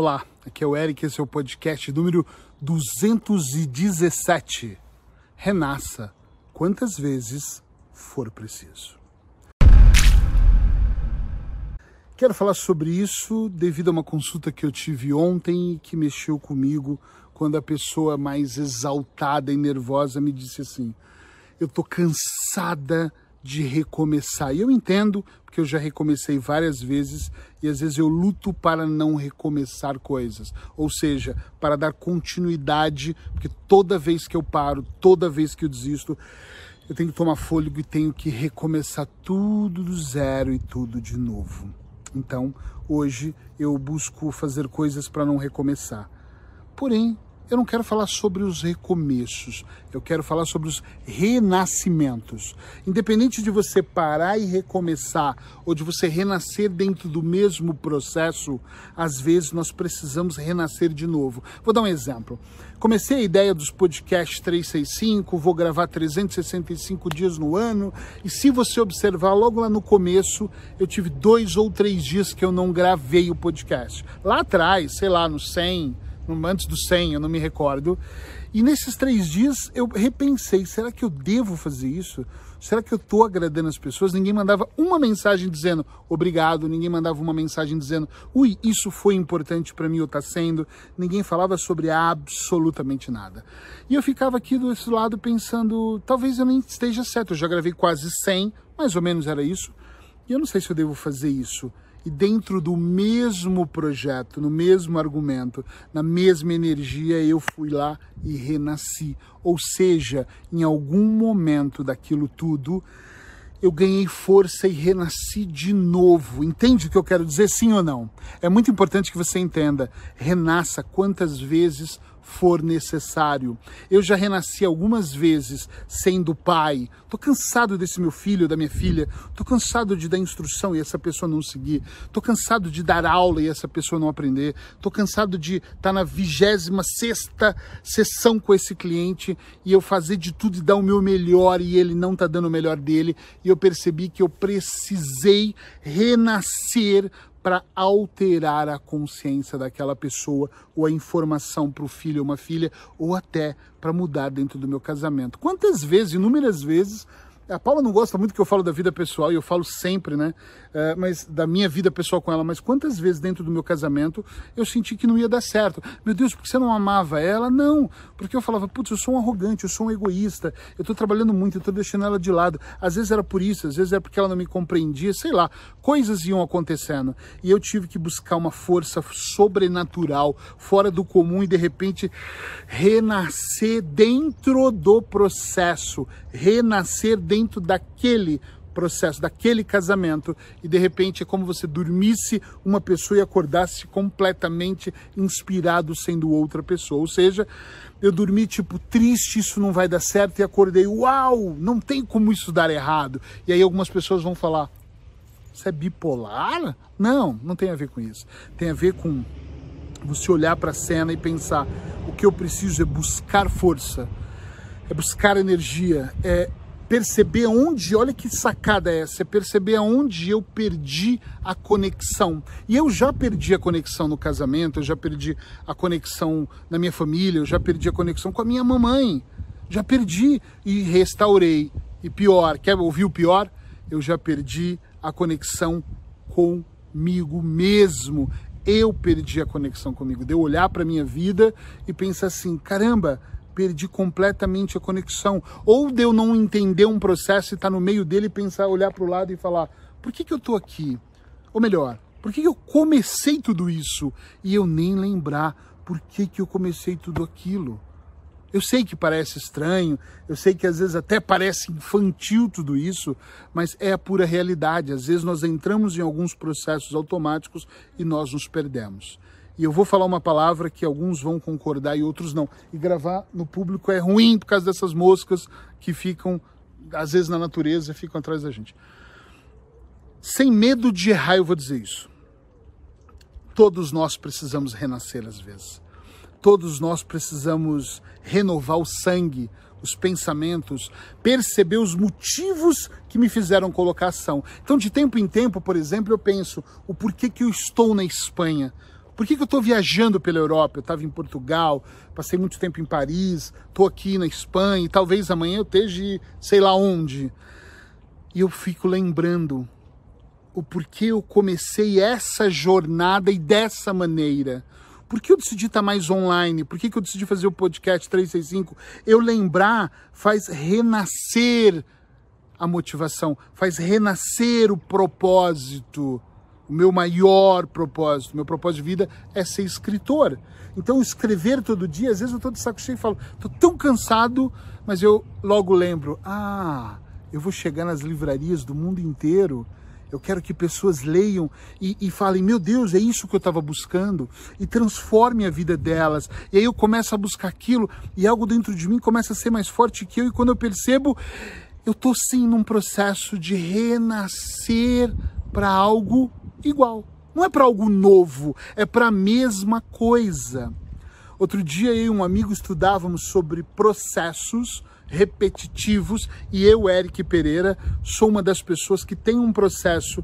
Olá, aqui é o Eric, esse é o podcast número 217. Renasça quantas vezes for preciso. Quero falar sobre isso devido a uma consulta que eu tive ontem e que mexeu comigo quando a pessoa mais exaltada e nervosa me disse assim: Eu tô cansada de recomeçar. E eu entendo, porque eu já recomecei várias vezes e às vezes eu luto para não recomeçar coisas. Ou seja, para dar continuidade, porque toda vez que eu paro, toda vez que eu desisto, eu tenho que tomar fôlego e tenho que recomeçar tudo do zero e tudo de novo. Então, hoje eu busco fazer coisas para não recomeçar. Porém, eu não quero falar sobre os recomeços, eu quero falar sobre os renascimentos. Independente de você parar e recomeçar, ou de você renascer dentro do mesmo processo, às vezes nós precisamos renascer de novo. Vou dar um exemplo. Comecei a ideia dos podcasts 365, vou gravar 365 dias no ano, e se você observar logo lá no começo, eu tive dois ou três dias que eu não gravei o podcast. Lá atrás, sei lá, no 100 antes do 100, eu não me recordo. E nesses três dias eu repensei: será que eu devo fazer isso? Será que eu estou agradando as pessoas? Ninguém mandava uma mensagem dizendo obrigado, ninguém mandava uma mensagem dizendo ui, isso foi importante para mim ou está sendo. Ninguém falava sobre absolutamente nada. E eu ficava aqui desse lado pensando: talvez eu nem esteja certo. Eu já gravei quase 100, mais ou menos era isso. E eu não sei se eu devo fazer isso e dentro do mesmo projeto, no mesmo argumento, na mesma energia, eu fui lá e renasci. Ou seja, em algum momento daquilo tudo, eu ganhei força e renasci de novo. Entende o que eu quero dizer, sim ou não? É muito importante que você entenda. Renasça quantas vezes for necessário. Eu já renasci algumas vezes sendo pai. Tô cansado desse meu filho, da minha filha. Tô cansado de dar instrução e essa pessoa não seguir. Tô cansado de dar aula e essa pessoa não aprender. Tô cansado de estar tá na vigésima sexta sessão com esse cliente e eu fazer de tudo e dar o meu melhor e ele não tá dando o melhor dele. E eu percebi que eu precisei renascer para alterar a consciência daquela pessoa ou a informação para o filho ou uma filha ou até para mudar dentro do meu casamento. Quantas vezes, inúmeras vezes, a Paula não gosta muito que eu falo da vida pessoal, e eu falo sempre, né? É, mas da minha vida pessoal com ela. Mas quantas vezes dentro do meu casamento eu senti que não ia dar certo? Meu Deus, por que você não amava ela? Não, porque eu falava, putz, eu sou um arrogante, eu sou um egoísta, eu tô trabalhando muito, eu tô deixando ela de lado. Às vezes era por isso, às vezes era porque ela não me compreendia, sei lá. Coisas iam acontecendo. E eu tive que buscar uma força sobrenatural, fora do comum, e de repente renascer dentro do processo, renascer dentro dentro daquele processo, daquele casamento, e de repente é como você dormisse uma pessoa e acordasse completamente inspirado sendo outra pessoa. Ou seja, eu dormi tipo triste, isso não vai dar certo, e acordei, uau, não tem como isso dar errado. E aí algumas pessoas vão falar: você é bipolar? Não, não tem a ver com isso. Tem a ver com você olhar para a cena e pensar: o que eu preciso é buscar força, é buscar energia, é perceber onde, olha que sacada é essa, é perceber aonde eu perdi a conexão. E eu já perdi a conexão no casamento, eu já perdi a conexão na minha família, eu já perdi a conexão com a minha mamãe. Já perdi e restaurei. E pior, quer ouvir o pior? Eu já perdi a conexão comigo mesmo. Eu perdi a conexão comigo. De olhar para minha vida e pensar assim: caramba, perdi completamente a conexão. Ou de eu não entender um processo e estar tá no meio dele e pensar, olhar para o lado e falar: por que, que eu estou aqui? Ou melhor, por que, que eu comecei tudo isso? E eu nem lembrar por que, que eu comecei tudo aquilo. Eu sei que parece estranho, eu sei que às vezes até parece infantil tudo isso, mas é a pura realidade. Às vezes nós entramos em alguns processos automáticos e nós nos perdemos. E eu vou falar uma palavra que alguns vão concordar e outros não. E gravar no público é ruim por causa dessas moscas que ficam, às vezes, na natureza ficam atrás da gente. Sem medo de errar, eu vou dizer isso. Todos nós precisamos renascer às vezes. Todos nós precisamos renovar o sangue, os pensamentos, perceber os motivos que me fizeram colocar ação. Então, de tempo em tempo, por exemplo, eu penso o porquê que eu estou na Espanha Por que, que eu estou viajando pela Europa? Eu estava em Portugal, passei muito tempo em Paris, estou aqui na Espanha e talvez amanhã eu esteja sei lá onde. E eu fico lembrando o porquê eu comecei essa jornada e dessa maneira. Por que eu decidi estar mais online? Por que, que eu decidi fazer o podcast 365? Eu lembrar faz renascer a motivação, faz renascer o propósito. O meu maior propósito, meu propósito de vida é ser escritor. Então, escrever todo dia, às vezes eu estou de saco cheio e falo, estou tão cansado, mas eu logo lembro, ah, eu vou chegar nas livrarias do mundo inteiro eu quero que pessoas leiam e, e falem: meu Deus, é isso que eu estava buscando, e transforme a vida delas. E aí eu começo a buscar aquilo, e algo dentro de mim começa a ser mais forte que eu, e quando eu percebo, eu estou sim num processo de renascer para algo igual. Não é para algo novo, é para a mesma coisa. Outro dia eu e um amigo estudávamos sobre processos repetitivos e eu, Eric Pereira, sou uma das pessoas que tem um processo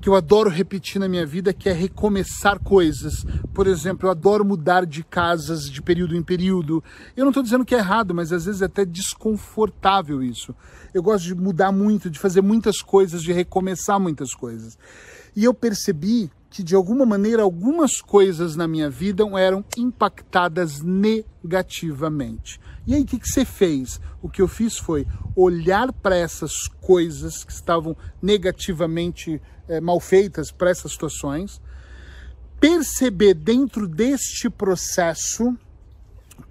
que eu adoro repetir na minha vida, que é recomeçar coisas. Por exemplo, eu adoro mudar de casas de período em período. Eu não estou dizendo que é errado, mas às vezes é até desconfortável isso. Eu gosto de mudar muito, de fazer muitas coisas, de recomeçar muitas coisas. E eu percebi que de alguma maneira algumas coisas na minha vida eram impactadas negativamente. E aí o que, que você fez? O que eu fiz foi olhar para essas coisas que estavam negativamente é, mal feitas para essas situações, perceber dentro deste processo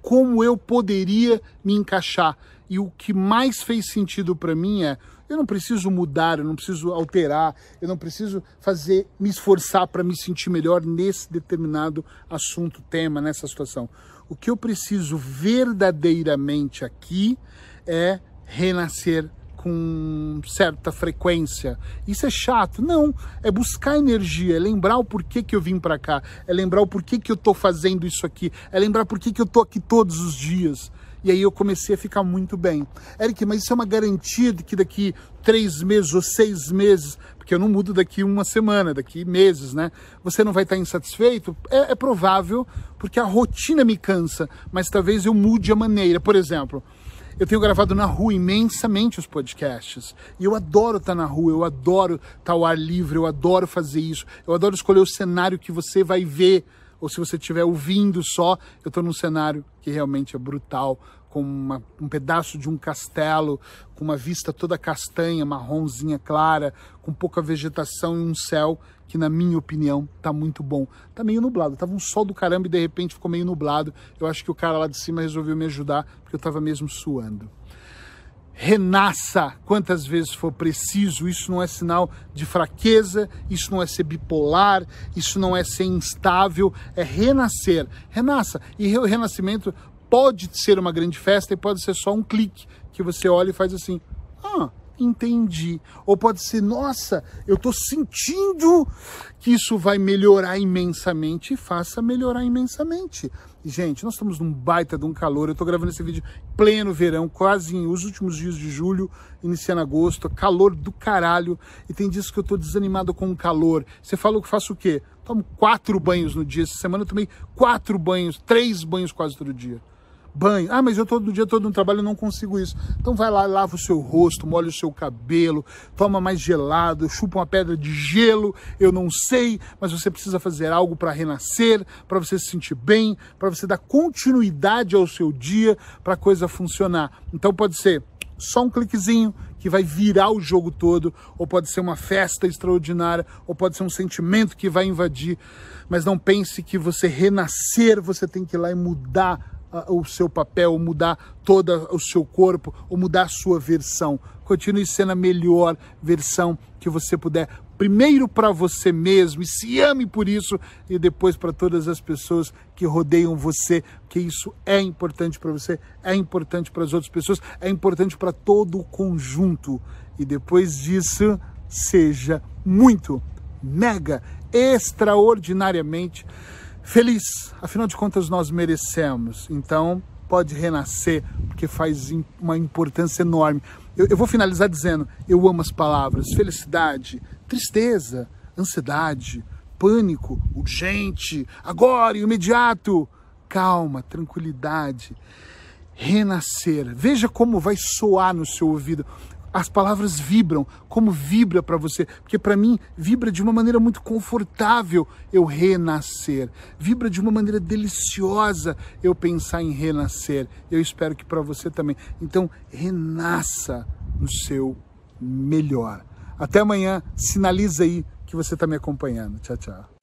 como eu poderia me encaixar. E o que mais fez sentido para mim é eu não preciso mudar, eu não preciso alterar, eu não preciso fazer, me esforçar para me sentir melhor nesse determinado assunto, tema, nessa situação. O que eu preciso verdadeiramente aqui é renascer com certa frequência. Isso é chato? Não, é buscar energia, é lembrar o porquê que eu vim para cá, é lembrar o porquê que eu estou fazendo isso aqui, é lembrar porquê que eu estou aqui todos os dias. E aí eu comecei a ficar muito bem. Eric, mas isso é uma garantia de que daqui três meses ou seis meses, porque eu não mudo daqui uma semana, daqui meses, né? Você não vai estar insatisfeito? É, é provável, porque a rotina me cansa, mas talvez eu mude a maneira. Por exemplo, eu tenho gravado na rua imensamente os podcasts. E eu adoro estar na rua, eu adoro estar ao ar livre, eu adoro fazer isso. Eu adoro escolher o cenário que você vai ver ou se você estiver ouvindo só, eu estou num cenário que realmente é brutal, com uma, um pedaço de um castelo, com uma vista toda castanha, marronzinha clara, com pouca vegetação e um céu que, na minha opinião, tá muito bom. Tá meio nublado, tava um sol do caramba e de repente ficou meio nublado. Eu acho que o cara lá de cima resolveu me ajudar, porque eu tava mesmo suando renasça quantas vezes for preciso. Isso não é sinal de fraqueza, isso não é ser bipolar, isso não é ser instável, é renascer. Renasça. E o renascimento pode ser uma grande festa e pode ser só um clique que você olha e faz assim: ah, entendi. Ou pode ser, nossa, eu estou sentindo que isso vai melhorar imensamente e faça melhorar imensamente. Gente, nós estamos num baita de um calor. Eu estou gravando esse vídeo pleno verão, quase os últimos dias de julho, iniciando agosto. Calor do caralho. E tem dias que eu estou desanimado com o calor. Você falou que faço o quê? Tomo quatro banhos no dia. Essa semana eu tomei quatro banhos, três banhos quase todo dia banho. Ah, mas eu todo dia todo no trabalho não consigo isso. Então vai lá, lava o seu rosto, molha o seu cabelo, toma mais gelado, chupa uma pedra de gelo. Eu não sei, mas você precisa fazer algo para renascer, para você se sentir bem, para você dar continuidade ao seu dia, para a coisa funcionar. Então pode ser só um cliquezinho que vai virar o jogo todo, ou pode ser uma festa extraordinária, ou pode ser um sentimento que vai invadir. Mas não pense que você renascer, você tem que ir lá e mudar o seu papel, ou mudar todo o seu corpo, ou mudar a sua versão. Continue sendo a melhor versão que você puder. Primeiro para você mesmo, e se ame por isso, e depois para todas as pessoas que rodeiam você, que isso é importante para você, é importante para as outras pessoas, é importante para todo o conjunto. E depois disso, seja muito, mega, extraordinariamente feliz. Afinal de contas, nós merecemos. Então, pode renascer, porque faz uma importância enorme. Eu, eu, vou finalizar dizendo: eu amo as palavras felicidade, tristeza, ansiedade, pânico, urgente, agora, imediato. Calma, tranquilidade. Renascer. Veja como vai soar no seu ouvido as palavras vibram, como vibra para você, porque para mim vibra de uma maneira muito confortável eu renascer, vibra de uma maneira deliciosa eu pensar em renascer. Eu espero que para você também. Então, renasça no seu melhor. Até amanhã, sinaliza aí que você está me acompanhando. Tchau, tchau.